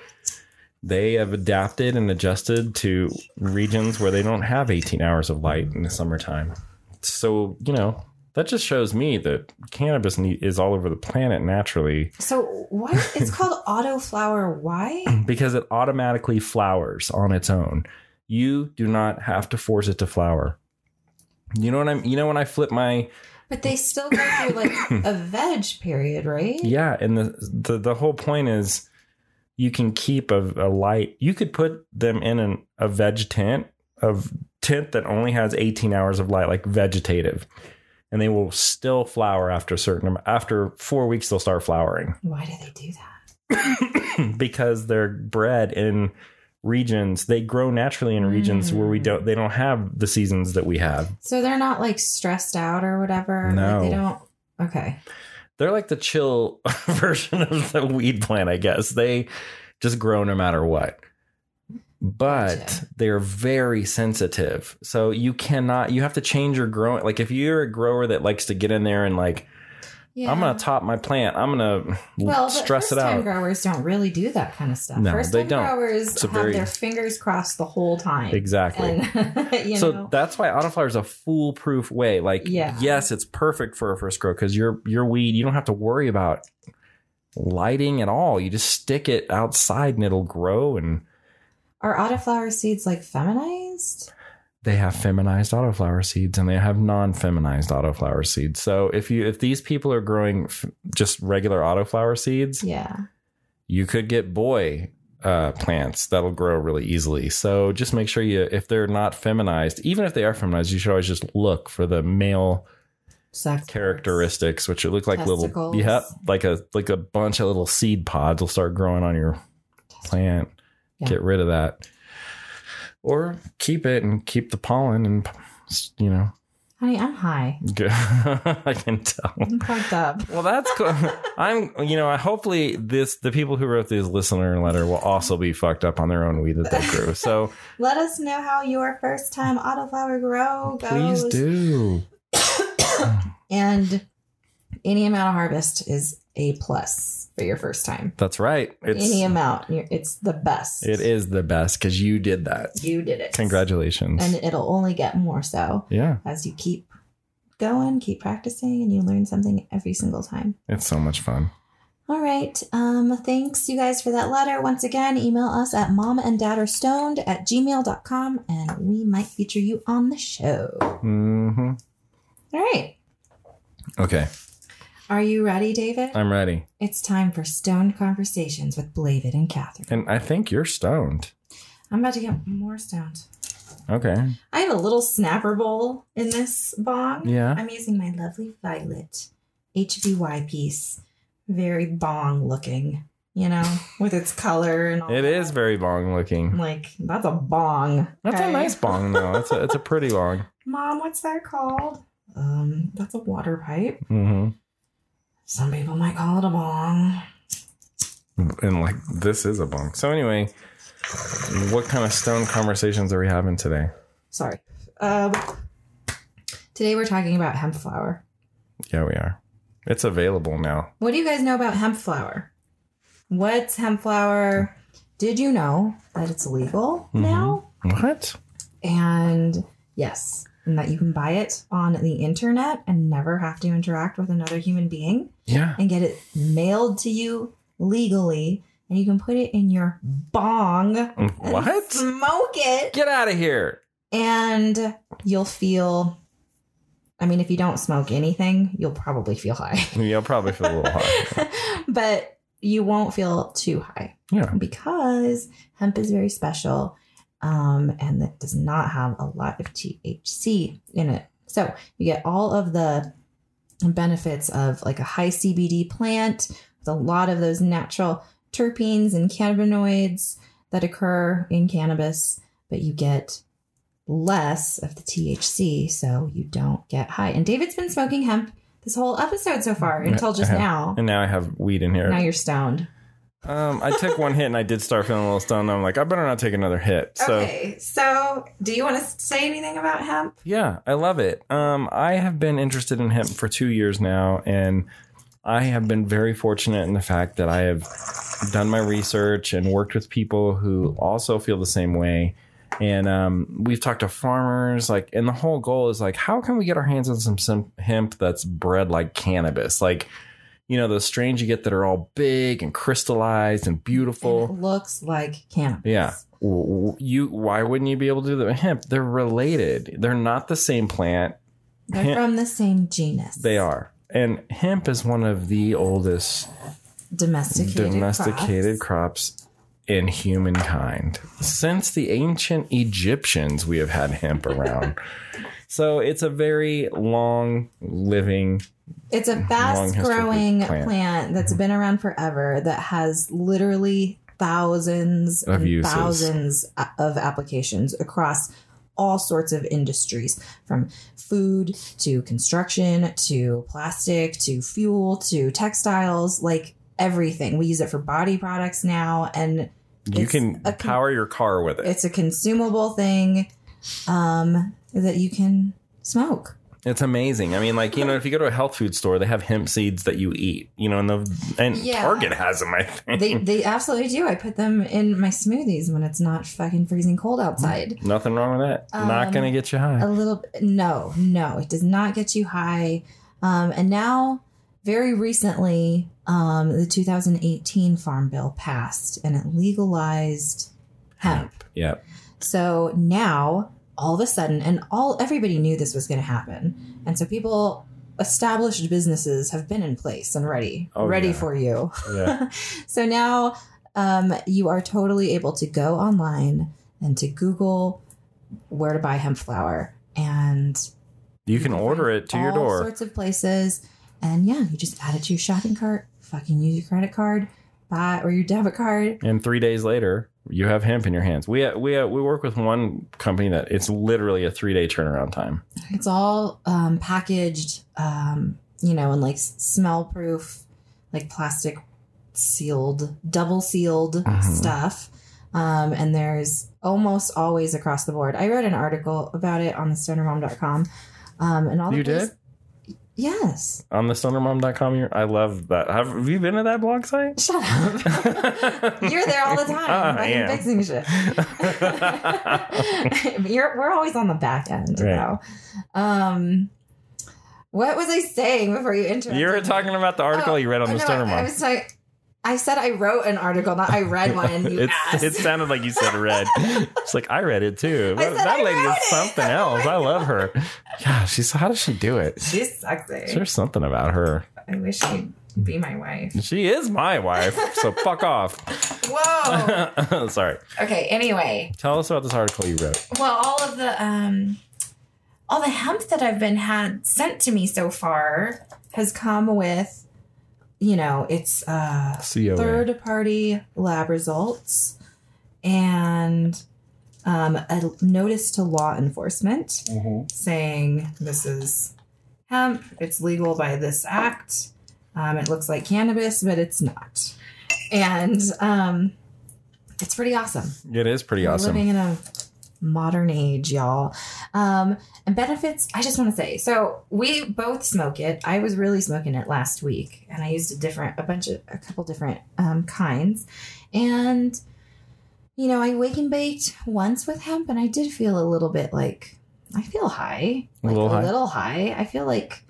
Speaker 2: they have adapted and adjusted to regions where they don't have 18 hours of light in the summertime. So, you know, that just shows me that cannabis is all over the planet naturally
Speaker 1: So why it's called autoflower? Why?
Speaker 2: because it automatically flowers on its own. You do not have to force it to flower. You know what I'm you know when I flip my
Speaker 1: But they still go through like a veg period, right?
Speaker 2: yeah, and the the, the whole point is you can keep a, a light. You could put them in an, a veg tent of tent that only has 18 hours of light, like vegetative, and they will still flower after a certain after four weeks. They'll start flowering.
Speaker 1: Why do they do that?
Speaker 2: because they're bred in regions they grow naturally in regions where we
Speaker 1: Mm.
Speaker 2: don't they don't have the seasons that we have
Speaker 1: So they're not like stressed out or whatever. Like,
Speaker 2: No.
Speaker 1: they don't. Okay.
Speaker 2: they're like the chill version of the weed plant i guess they just grow no matter what but
Speaker 1: Gotcha.
Speaker 2: they're very sensitive so you cannot you have to change your growing like if you're a grower that likes to get in there and like
Speaker 1: Yeah.
Speaker 2: i'm gonna top my plant i'm gonna
Speaker 1: well,
Speaker 2: stress it
Speaker 1: time
Speaker 2: out
Speaker 1: growers don't really do that kind of stuff.
Speaker 2: No,
Speaker 1: first
Speaker 2: they
Speaker 1: time
Speaker 2: don't.
Speaker 1: growers have
Speaker 2: very-
Speaker 1: their fingers crossed the whole time.
Speaker 2: exactly
Speaker 1: And
Speaker 2: so
Speaker 1: know,
Speaker 2: that's why autoflower is a foolproof way. Like,
Speaker 1: Yeah.
Speaker 2: yes, it's perfect for a first grow because your your weed you don't have to worry about lighting at all. You just stick it outside and it'll grow. And
Speaker 1: are autoflower seeds like feminized?
Speaker 2: They have feminized autoflower seeds and they have non-feminized autoflower seeds. So if you if these people are growing f- just regular autoflower seeds,
Speaker 1: Yeah.
Speaker 2: you could get boy uh, plants that'll grow really easily. So just make sure you if they're not feminized, even if they are feminized, you should always just look for the male
Speaker 1: Sex
Speaker 2: characteristics, which would look like
Speaker 1: Testicles.
Speaker 2: little, yeah, like a like a bunch of little seed pods will start growing on your plant.
Speaker 1: Yeah.
Speaker 2: Get rid of that, or keep it and keep the pollen, and you know,
Speaker 1: Honey, I'm high.
Speaker 2: good. I can tell.
Speaker 1: I'm fucked up.
Speaker 2: Well, that's cool. I'm, you know, hopefully this the people who wrote this listener letter will also be fucked up on their own weed that they grew. So
Speaker 1: Let us know how your first time autoflower grow goes.
Speaker 2: please do.
Speaker 1: And any amount of harvest is a plus for your first time.
Speaker 2: That's right. It's
Speaker 1: any amount, it's the best.
Speaker 2: it is the best because you did that.
Speaker 1: You did it.
Speaker 2: Congratulations.
Speaker 1: And it'll only get more so
Speaker 2: yeah,
Speaker 1: as you keep going, keep practicing, and you learn something every single time.
Speaker 2: it's so much fun.
Speaker 1: All right. Um, thanks you guys for that letter. Once again, email us at mom and dad are stoned at gmail.com and we might feature you on the show.
Speaker 2: Mm-hmm.
Speaker 1: All right.
Speaker 2: Okay,
Speaker 1: Are you ready, David?
Speaker 2: I'm ready.
Speaker 1: It's time for stoned conversations with Blavid and Catherine.
Speaker 2: And I think you're stoned.
Speaker 1: I'm about to get more stoned.
Speaker 2: Okay.
Speaker 1: I have a little snapper bowl in this bong.
Speaker 2: Yeah.
Speaker 1: I'm using my lovely violet HBY piece. Very bong looking, you know, with its color and all
Speaker 2: It
Speaker 1: that.
Speaker 2: is very bong looking.
Speaker 1: like, that's a bong.
Speaker 2: That's a nice bong though. It's a it's a pretty bong.
Speaker 1: Mom, what's that called? Um, that's a water pipe.
Speaker 2: hmm
Speaker 1: Some people might call it a bong.
Speaker 2: And like this is a bong. So anyway, what kind of stone conversations are we having today?
Speaker 1: Sorry. Um, today we're talking about hemp flower.
Speaker 2: Yeah, we are. It's available now.
Speaker 1: What do you guys know about hemp flower? What's hemp flower? Did you know that it's legal
Speaker 2: Mhm.
Speaker 1: now?
Speaker 2: What?
Speaker 1: And yes, and that you can buy it on the internet and never have to interact with another human being
Speaker 2: Yeah.
Speaker 1: and get it mailed to you legally. And you can put it in your bong
Speaker 2: What?
Speaker 1: smoke it
Speaker 2: Get out of here.
Speaker 1: and you'll feel I mean, if you don't smoke anything, you'll probably feel high,
Speaker 2: You'll probably feel a little high.
Speaker 1: but you won't feel too high
Speaker 2: Yeah.
Speaker 1: because hemp is very special um, and it does not have a lot of THC in it. So you get all of the benefits of like a high CBD plant with a lot of those natural terpenes and cannabinoids that occur in cannabis, but you get less of the THC, so you don't get high. And David's been smoking hemp this whole episode so far until just
Speaker 2: have-
Speaker 1: now.
Speaker 2: And now I have weed in here.
Speaker 1: Now you're stoned.
Speaker 2: Um, I took one hit and I did start feeling a little stoned. I'm like, I better not take another hit. So
Speaker 1: okay, so do you want to say anything about hemp?
Speaker 2: yeah, I love it. Um, I have been interested in hemp for two years now, and I have been very fortunate in the fact that I have done my research and worked with people who also feel the same way. And um, we've talked to farmers, like, and the whole goal is like, how can we get our hands on some, some hemp that's bred like cannabis, like. You know those strains you get that are all big and crystallized and beautiful.
Speaker 1: And it looks like cannabis.
Speaker 2: Yeah. You why wouldn't you be able to do that with hemp? They're related. They're not the same plant.
Speaker 1: They're
Speaker 2: Hemp-
Speaker 1: from the same genus.
Speaker 2: They are. And hemp is one of the oldest
Speaker 1: domesticated.
Speaker 2: domesticated
Speaker 1: crops.
Speaker 2: crops in humankind. Since the ancient Egyptians, we have had hemp around. so it's a very long living.
Speaker 1: It's a fast growing
Speaker 2: plant.
Speaker 1: plant. that's mm-hmm. been around forever that has literally thousands
Speaker 2: Of
Speaker 1: and
Speaker 2: uses.
Speaker 1: thousands of applications across all sorts of industries from food to construction to plastic to fuel to textiles like everything we use it for body products now and
Speaker 2: You can
Speaker 1: con-
Speaker 2: power your car with it.
Speaker 1: it's a consumable thing um, that you can smoke
Speaker 2: It's amazing. I mean, like you know, if you go to a health food store, they have hemp seeds that you eat. You know, and the and
Speaker 1: Yeah.
Speaker 2: Target has them. I think.
Speaker 1: They they absolutely do. I put them in my smoothies when it's not fucking freezing cold outside.
Speaker 2: Nothing wrong with that. Not
Speaker 1: Um,
Speaker 2: gonna get you high.
Speaker 1: A little no, no, it does not get you high. Um, and now, very recently, um, the 2018 Farm Bill passed and it legalized hemp.
Speaker 2: yeah.
Speaker 1: So now, all of a sudden, and all everybody knew this was going to happen, and so people. Established businesses have been in place and ready,
Speaker 2: Oh,
Speaker 1: ready
Speaker 2: yeah.
Speaker 1: for you.
Speaker 2: Yeah.
Speaker 1: so now um, you are totally able to go online and to Google where to buy hemp flour, and
Speaker 2: You can
Speaker 1: find
Speaker 2: order it to your door.
Speaker 1: all sorts of places. And yeah, you just add it to your shopping cart. Fucking use your credit card, buy or your debit card.
Speaker 2: And three days later, you have hemp in your hands. We we we work with one company that it's literally a three day turnaround time.
Speaker 1: It's all um, packaged, um, you know, in like smell proof, like plastic sealed, double sealed
Speaker 2: Mhm.
Speaker 1: stuff. Um, and there's almost always across the board. I wrote an article about it on the stonermom.com. Um, and all the
Speaker 2: You did
Speaker 1: Yes.
Speaker 2: on the stonermom.com. you're- I love that. Have, have you been to that blog site?
Speaker 1: Shut up. You're there all the time.
Speaker 2: Ah, I am.
Speaker 1: fixing shit. You're, we're always on the back end,
Speaker 2: Right.
Speaker 1: though. Um, what was I saying before you interrupted?
Speaker 2: you were
Speaker 1: me?
Speaker 2: talking about the article
Speaker 1: Oh,
Speaker 2: you read on the
Speaker 1: no,
Speaker 2: Stoner
Speaker 1: I
Speaker 2: Mom.
Speaker 1: was talking. I said I wrote an article, not I read one. You ass.
Speaker 2: it sounded like you said read. It's like I read it too.
Speaker 1: Said
Speaker 2: that
Speaker 1: I
Speaker 2: lady is
Speaker 1: it.
Speaker 2: something else. I love her. Yeah, she's how does she do it?
Speaker 1: She's sexy.
Speaker 2: There's something about her.
Speaker 1: I wish she'd be my wife.
Speaker 2: She is my wife, so fuck off.
Speaker 1: Whoa.
Speaker 2: Sorry.
Speaker 1: okay. Anyway,
Speaker 2: Tell us about this article you wrote.
Speaker 1: well, all of the um, all the hemp that I've been had sent to me so far has come with, you know, it's uh
Speaker 2: COA.
Speaker 1: third party lab results and um, a notice to law enforcement saying this is hemp, it's legal by this act. Um, it looks like cannabis, but it's not. And um, it's pretty awesome.
Speaker 2: It is pretty
Speaker 1: We're
Speaker 2: awesome.
Speaker 1: living in a modern age, y'all. Um, and benefits, I just want to say, so we both smoke it. I was really smoking it last week, and I used a different, a bunch of, a couple different um, kinds. And, you know, I wake and baked once with hemp, and I did feel a little bit like, I feel high.
Speaker 2: A
Speaker 1: Like
Speaker 2: little
Speaker 1: a
Speaker 2: high?
Speaker 1: little high. I feel like,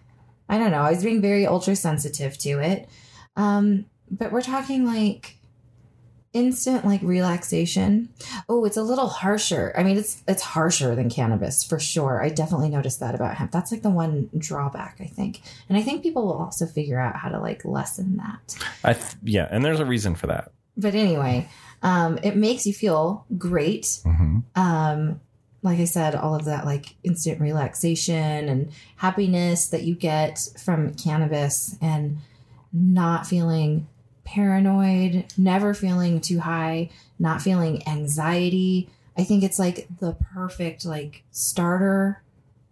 Speaker 1: I don't know, I was being very ultra sensitive to it. Um, but we're talking like instant like relaxation. Oh, it's a little harsher. I mean, it's it's harsher than cannabis for sure. I definitely noticed that about hemp. That's like the one drawback, I think. And I think people will also figure out how to like lessen that.
Speaker 2: I th- yeah, and there's a reason for that.
Speaker 1: But anyway, um, it makes you feel great.
Speaker 2: Mm-hmm.
Speaker 1: Um, like I said, all of that like instant relaxation and happiness that you get from cannabis and not feeling paranoid, never feeling too high, not feeling anxiety. I think it's like the perfect like starter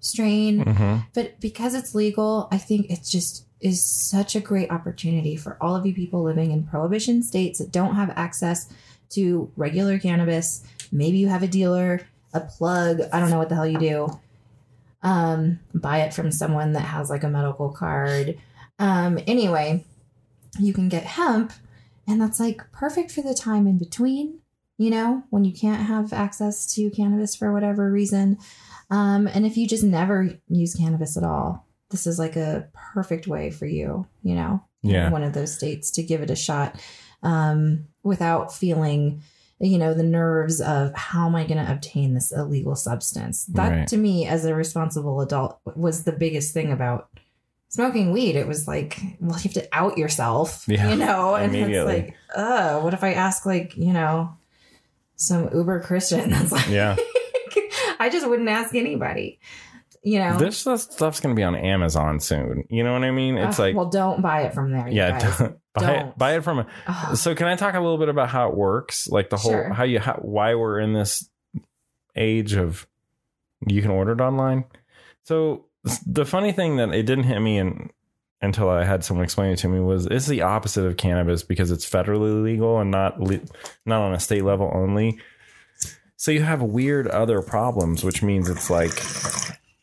Speaker 1: strain.
Speaker 2: Mm-hmm.
Speaker 1: But because it's legal, I think it's just is such a great opportunity for all of you people living in prohibition states that don't have access to regular cannabis. Maybe you have a dealer, a plug, I don't know what the hell you do. Um, buy it from someone that has like a medical card. Um, anyway, you can get hemp, and that's like perfect for the time in between, you know, when you can't have access to cannabis for whatever reason. Um, and if you just never use cannabis at all, this is like a perfect way for you, you know,
Speaker 2: Yeah.
Speaker 1: one of those states to give it a shot um, without feeling, you know, the nerves of how am I going to obtain this illegal substance. That
Speaker 2: Right.
Speaker 1: to me, as a responsible adult, was the biggest thing about smoking weed. It was like, well, you have to out yourself,
Speaker 2: Yeah,
Speaker 1: you know, and it's like, uh, what if I ask like, you know, some Uber Christian that's like,
Speaker 2: Yeah.
Speaker 1: I just wouldn't ask anybody. You know,
Speaker 2: This stuff's going to be on Amazon soon. You know what I mean? It's
Speaker 1: Ugh,
Speaker 2: like,
Speaker 1: well, don't buy it from there.
Speaker 2: yeah, don't- buy
Speaker 1: don't.
Speaker 2: it, buy it from. A, so can I talk a little bit about how it works? Like the whole,
Speaker 1: Sure.
Speaker 2: how you, how, why we're in this age of you can order it online. So the funny thing that it didn't hit me in, until I had someone explain it to me was it's the opposite of cannabis because it's federally legal and not le- not on a state level only. So you have weird other problems, which means it's like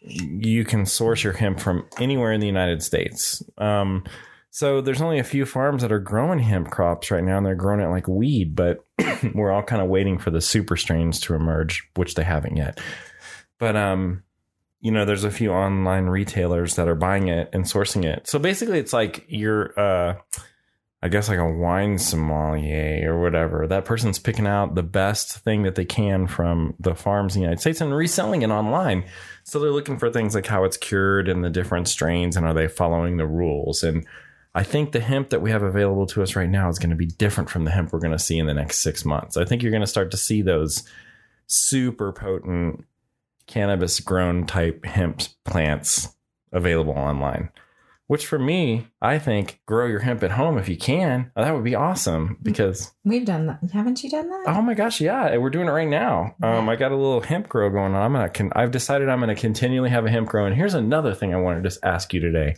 Speaker 2: you can source your hemp from anywhere in the United States. Um, so there's only a few farms that are growing hemp crops right now, and they're growing it like weed. But we're all kind of waiting for the super strains to emerge, which they haven't yet. But um, you know, there's a few online retailers that are buying it and sourcing it. So basically, it's like you're, uh, I guess, like a wine sommelier or whatever. That person's picking out the best thing that they can from the farms in the United States and reselling it online. So they're looking for things like how it's cured and the different strains and are they following the rules. And I think the hemp that we have available to us right now is going to be different from the hemp we're going to see in the next six months. I think you're going to start to see those super potent cannabis grown type hemp plants available online. Which for me, I think grow your hemp at home if you can. That would be awesome because
Speaker 1: We've done that. Haven't you done that?
Speaker 2: oh my gosh, yeah, we're doing it right now. Um, I got a little hemp grow going on. I'm gonna. Con- I've decided I'm gonna continually have a hemp grow. And here's another thing I want to just ask you today.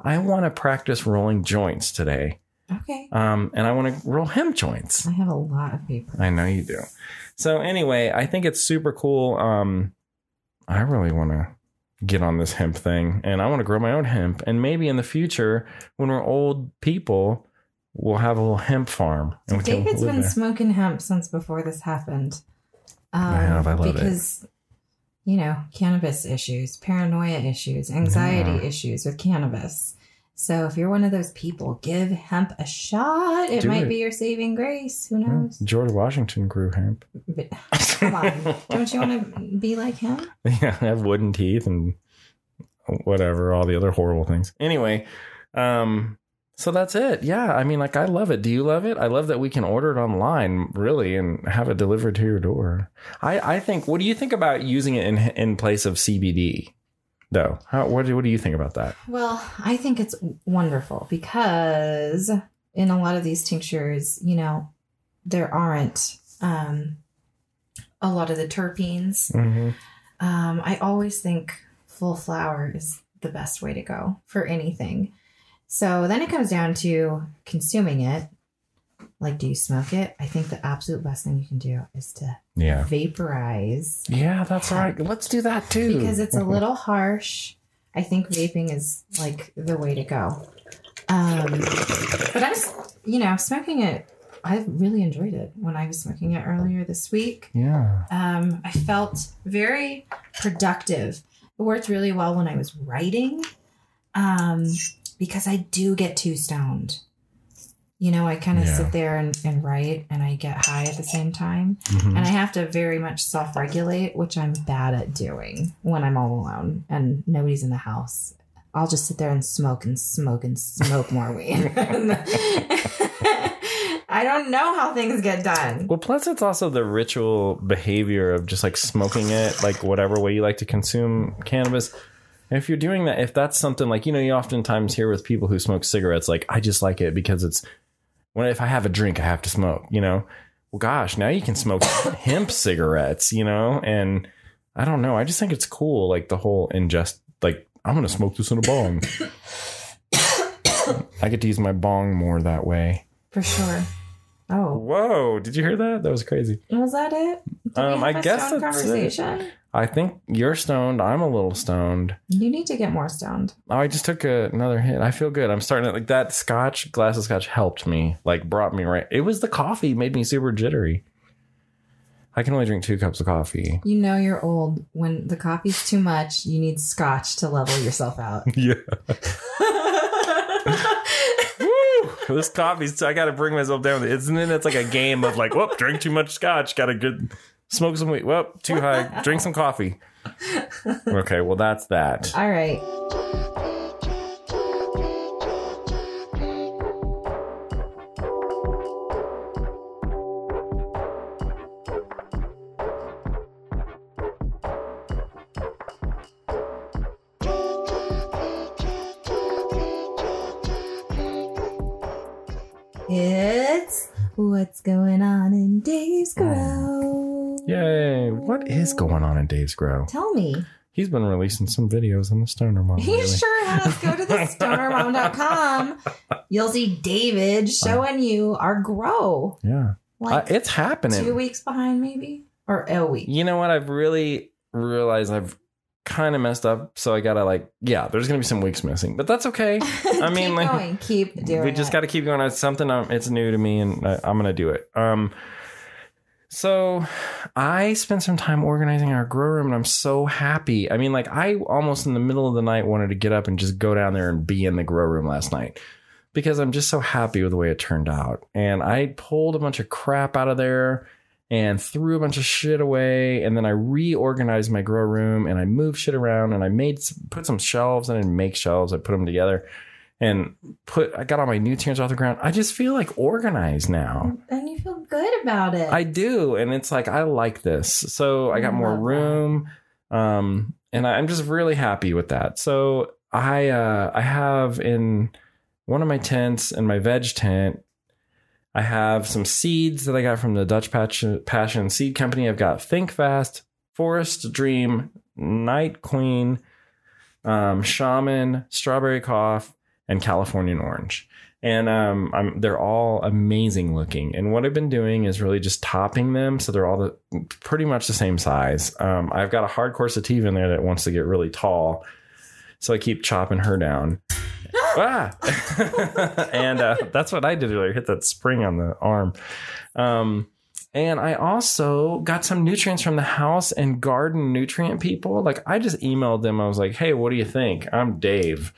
Speaker 2: I want to practice rolling joints today,
Speaker 1: Okay.
Speaker 2: um, and I want to roll hemp joints.
Speaker 1: I have a lot of paper.
Speaker 2: I know you do. So anyway, I think it's super cool. Um, I really want to get on this hemp thing, and I want to grow my own hemp. And maybe in the future, when we're old people, we'll have a little hemp farm. And
Speaker 1: David's been
Speaker 2: there.
Speaker 1: smoking hemp since before this happened. Um,
Speaker 2: I have, I love it.
Speaker 1: because, you know, cannabis issues, paranoia issues, anxiety
Speaker 2: Yeah.
Speaker 1: issues with cannabis. So if you're one of those people, give hemp a shot. It
Speaker 2: Do
Speaker 1: might
Speaker 2: it.
Speaker 1: be your saving grace. Who
Speaker 2: Yeah.
Speaker 1: knows?
Speaker 2: George Washington grew hemp.
Speaker 1: But, come on. Don't you want to be like him?
Speaker 2: yeah, I have wooden teeth and whatever, all the other horrible things. Anyway, um, so that's it. Yeah, I mean, like I love it. Do you love it? I love that we can order it online, really, and have it delivered to your door. I, I think. What do you think about using it in in place of CBD? Though, how what do what do you think about that?
Speaker 1: Well, I think it's wonderful because in a lot of these tinctures, you know, there aren't um, a lot of the terpenes.
Speaker 2: Mm-hmm.
Speaker 1: Um, I always think full flower is the best way to go for anything. So then it comes down to consuming it. Like, do you smoke it? I think the absolute best thing you can do is to
Speaker 2: Yeah,
Speaker 1: vaporize
Speaker 2: yeah, that's right. Let's do that too
Speaker 1: because it's a little harsh. I think vaping is like the way to go. Um, but I was, you know, smoking it. I really enjoyed it when I was smoking it earlier this week.
Speaker 2: yeah.
Speaker 1: Um, I felt very productive. It worked really well when I was writing um, because I do get too stoned. You know, I kind of
Speaker 2: Yeah.
Speaker 1: sit there and, and write and I get high at the same time.
Speaker 2: Mhm.
Speaker 1: And I have to very much self regulate, which I'm bad at doing when I'm all alone and nobody's in the house. I'll just sit there and smoke and smoke and smoke more weed. I don't know how things get done.
Speaker 2: Well, plus it's also the ritual behavior of just like smoking it, like whatever way you like to consume cannabis. If you're doing that, if that's something like you know, you oftentimes hear with people who smoke cigarettes, like I just like it because it's when if I have a drink, I have to smoke. You know, well, gosh, now you can smoke hemp cigarettes. You know, and I don't know. I just think it's cool, like the whole ingest. Like I'm gonna smoke this in a bong. I get to use my bong more that way.
Speaker 1: For sure. Oh,
Speaker 2: Whoa! Did you hear that? That was crazy.
Speaker 1: was that it? Did
Speaker 2: Um, I
Speaker 1: a
Speaker 2: guess that's it. I think you're stoned. I'm a little stoned.
Speaker 1: You need to get more stoned.
Speaker 2: Oh, I just took a, another hit. I feel good. I'm starting to like that scotch, glass of scotch helped me, like brought me right. It was the coffee made me super jittery. I can only drink two cups of coffee.
Speaker 1: You know you're old when the coffee's too much. You need scotch to level yourself out.
Speaker 2: Yeah. Woo! This coffee's, I got to bring myself down. with it. Isn't it? It's like a game of like, whoop, drink too much scotch. Got to good, smoke some weed. Well, too high. Drink some coffee. Okay, well, that's that.
Speaker 1: All right.
Speaker 2: Is going on in Dave's Grow?
Speaker 1: Tell me.
Speaker 2: He's been releasing some videos on the Stoner Mom.
Speaker 1: He
Speaker 2: lately.
Speaker 1: sure has. Go to the stonermom.com. You'll see David showing you our grow.
Speaker 2: Yeah. Uh, it's happening.
Speaker 1: two weeks behind, maybe? Or a week.
Speaker 2: You know what? I've really realized I've kind of messed up. So I got to like, yeah, there's to be some weeks missing, but that's okay. I mean,
Speaker 1: keep
Speaker 2: like,
Speaker 1: going. Keep doing
Speaker 2: we just
Speaker 1: it.
Speaker 2: got to keep going. It's something, um, it's new to me and I, I'm going to do it. Um, so I spent some time organizing our grow room and I'm so happy. I mean, like I almost in the middle of the night wanted to get up and just go down there and be in the grow room last night because I'm just so happy with the way it turned out. And I pulled a bunch of crap out of there and threw a bunch of shit away. And then I reorganized my grow room and I moved shit around and I made put some shelves. I didn't make shelves. I put them together and put. I got all my new nutrients off the ground. I just feel like organized now.
Speaker 1: and you feel good about it.
Speaker 2: I do, and it's like I like this. So I got
Speaker 1: I
Speaker 2: more
Speaker 1: love that.
Speaker 2: room, um, and I'm just really happy with that. So I uh, I have in one of my tents in my veg tent. I have some seeds that I got from the Dutch Passion, Passion Seed Company. I've got Think Fast, Forest Dream, Night Queen, um, Shaman, Strawberry Cough, and Californian Orange and um, I'm, they're all amazing looking. And what I've been doing is really just topping them, so they're all the, pretty much the same size. Um, I've got a hardcore sativa in there that wants to get really tall, so I keep chopping her down. ah! and uh, that's what I did earlier. Hit that spring on the arm. Um, and I also got some nutrients from the house and garden nutrient people. Like I just emailed them. I was like, "Hey, what do you think? I'm Dave."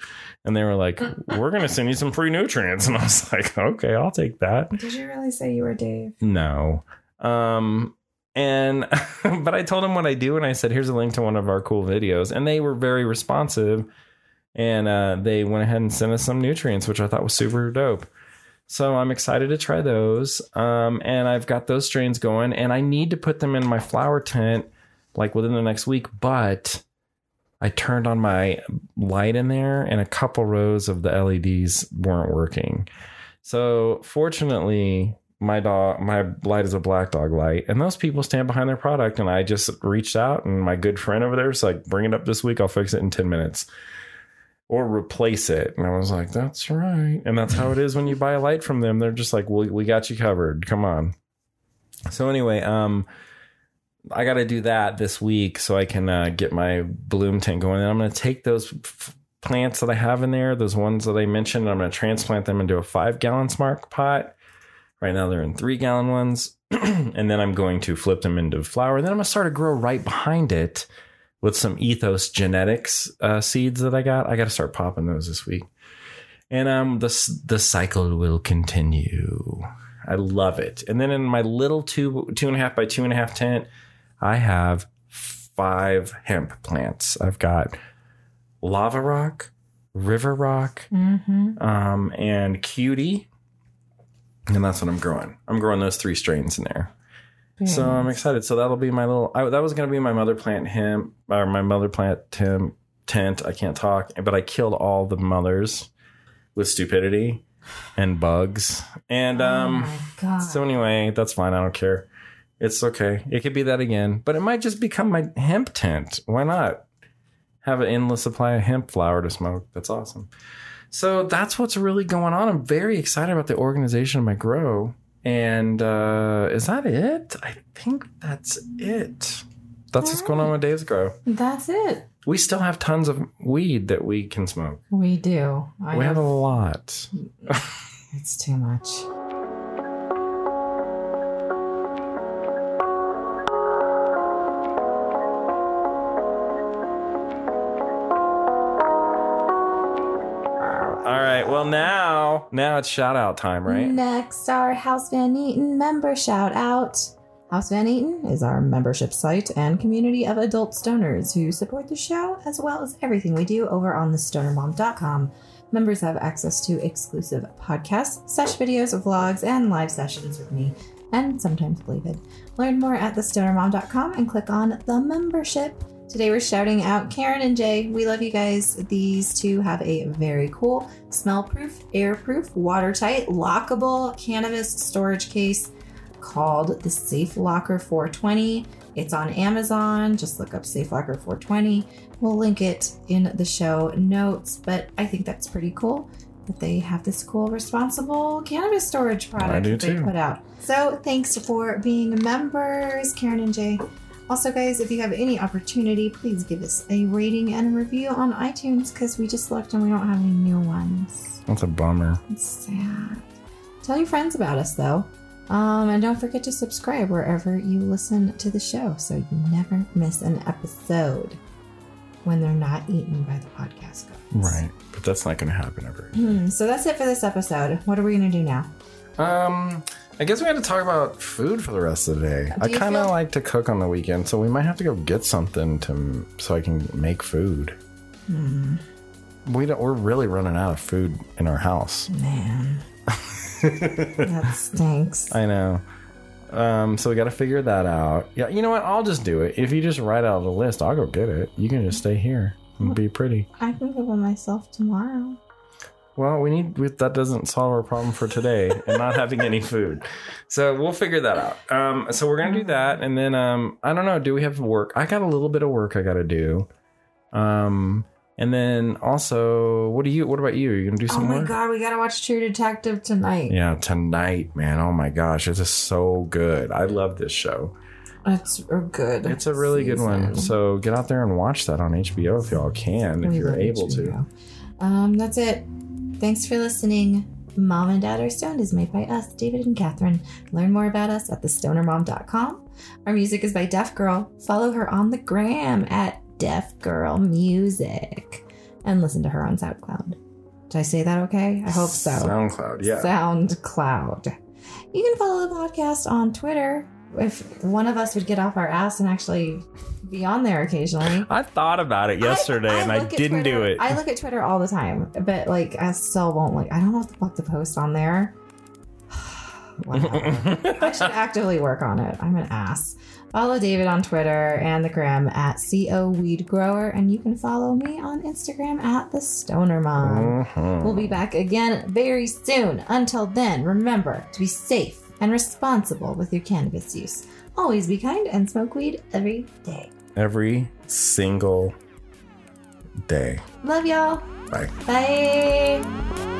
Speaker 2: And they were like, "We're gonna send you some free nutrients." And I was like, "Okay, I'll take that."
Speaker 1: Did you really say you were Dave?
Speaker 2: No. Um and but I told them what I do and I said, "Here's a link to one of our cool videos." And they were very responsive and uh they went ahead and sent us some nutrients, which I thought was super dope. So I'm excited to try those. Um and I've got those strains going and I need to put them in my flower tent like within the next week, but I turned on my light in there and a couple rows of the LEDs weren't working. So fortunately, my dog, my light is a black dog light, and those people stand behind their product. And I just reached out, and my good friend over there was like, "Bring it up this week. I'll fix it in ten minutes." Or replace it, and I was like, "That's right." And that's how it is when you buy a light from them. They're just like, "We we got you covered. Come on." So anyway, um, I got to do that this week so I can uh, get my bloom tank going. And I'm going to take those f- plants that I have in there, those ones that I mentioned, I'm going to transplant them into a five gallon smart pot. Right now they're in three gallon ones. and then I'm going to flip them into flower. And Then I'm going to start to grow right behind it with some ethos genetics uh, seeds that I got. I got to start popping those this week. and um, the the cycle will continue. I love it. And then in my little two two and a half by two and a half tent, I have five hemp plants. I've got lava rock, river rock,
Speaker 1: Mm-hmm.
Speaker 2: um, and cutie. And that's what I'm growing. I'm growing those three strains in there. So I'm excited. So that'll be my little. I, that was going to be my mother plant hemp or my mother plant tim, tent. I can't talk, but I killed all the mothers with stupidity and bugs. And
Speaker 1: oh
Speaker 2: um,
Speaker 1: god.
Speaker 2: so anyway, that's fine. I don't care. It's okay. It could be that again, but it might just become my hemp tent. Why not? Have an endless supply of hemp flower to smoke. That's awesome. So that's what's really going on. I'm very excited about the organization of my grow. And uh, is that it? I think that's it. That's what's going on with Dave's Grow.
Speaker 1: That's it.
Speaker 2: We still have tons of weed that we can smoke.
Speaker 1: We do. I
Speaker 2: we have
Speaker 1: have,
Speaker 2: a lot.
Speaker 1: it's too much.
Speaker 2: Well, now, now it's shout out time, right?
Speaker 1: Next, our House Van Eaton member shout out. House Van Eaton is our membership site and community of adult stoners who support the show as well as everything we do over on thestonermom.com. Members have access to exclusive podcasts, sesh videos, vlogs, and live sessions with me, and sometimes David. Learn more at thestonermom.com and click on the membership. Today we're shouting out Karen and Jay. We love you guys. These two have a very cool, smell proof, air proof, watertight, lockable cannabis storage case called the Safe Locker 420. It's on Amazon. Just look up Safe Locker 420. We'll link it in the show notes, but I think that's pretty cool that they have this cool, responsible cannabis storage product they put out. So thanks for being members, Karen and Jay. Also, guys, if you have any opportunity, please give us a rating and a review on iTunes because we just looked and we don't have any new ones.
Speaker 2: That's a bummer.
Speaker 1: It's sad. Tell your friends about us, though. Um, and don't forget to subscribe wherever you listen to the show so you never miss an episode when they're not eaten by the podcast gods.
Speaker 2: Right. But that's not going to happen ever.
Speaker 1: Hmm, so that's it for this episode. What are we going to do now?
Speaker 2: Um, I guess we had to talk about food for the rest of the day. I
Speaker 1: Do you
Speaker 2: kind of
Speaker 1: feel-
Speaker 2: like to cook on the weekend, so we might have to go get something to so I can make food.
Speaker 1: Hmm.
Speaker 2: We don't. We're really running out of food in our house.
Speaker 1: Man. that stinks.
Speaker 2: I know. Um, so we got to figure that out. Yeah, you know what? I'll just do it. If you just write out the list, I'll go get it. You can just stay here and be pretty.
Speaker 1: I can go by myself tomorrow.
Speaker 2: Well, we need we, that doesn't solve our problem for today and not having any food. So we'll figure that out. Um, so we're gonna do that, and then um, I don't know. Do we have work? I got a little bit of work I got to do. Um, and then also, what do you? What about you? Are you gonna do some?
Speaker 1: Oh my
Speaker 2: work?
Speaker 1: god, we gotta watch True Detective tonight.
Speaker 2: Yeah, tonight, man. Oh my gosh, it's just so good. I love this show.
Speaker 1: It's a good.
Speaker 2: It's a really good one. So get out there and watch that on HBO if y'all can, if you're able to.
Speaker 1: Um, that's it. Thanks for listening. Mom and Dad Are Stoned is made by us, David and Catherine. Learn more about us at thestonermom.com. Our music is by Deaf Girl. Follow her on the gram at Deaf Girl Music. And listen to her on SoundCloud. Did I say that okay? I hope so.
Speaker 2: SoundCloud, yeah.
Speaker 1: SoundCloud. You can follow the podcast on Twitter. If one of us would get off our ass and actually be on there occasionally.
Speaker 2: I thought about it yesterday and I
Speaker 1: look at
Speaker 2: didn't do it.
Speaker 1: I look at Twitter all the time, but like I still won't like. I don't know what the fuck to post on there. I should actively work on it. I'm an ass. Follow David on Twitter and the gram at co weed grower, and you can follow me on Instagram at the Stoner Mom.
Speaker 2: Mhm.
Speaker 1: We'll be back again very soon. Until then, remember to be safe and responsible with your cannabis use. Always be kind and smoke weed every day.
Speaker 2: Every single day.
Speaker 1: Love y'all.
Speaker 2: Bye.
Speaker 1: Bye.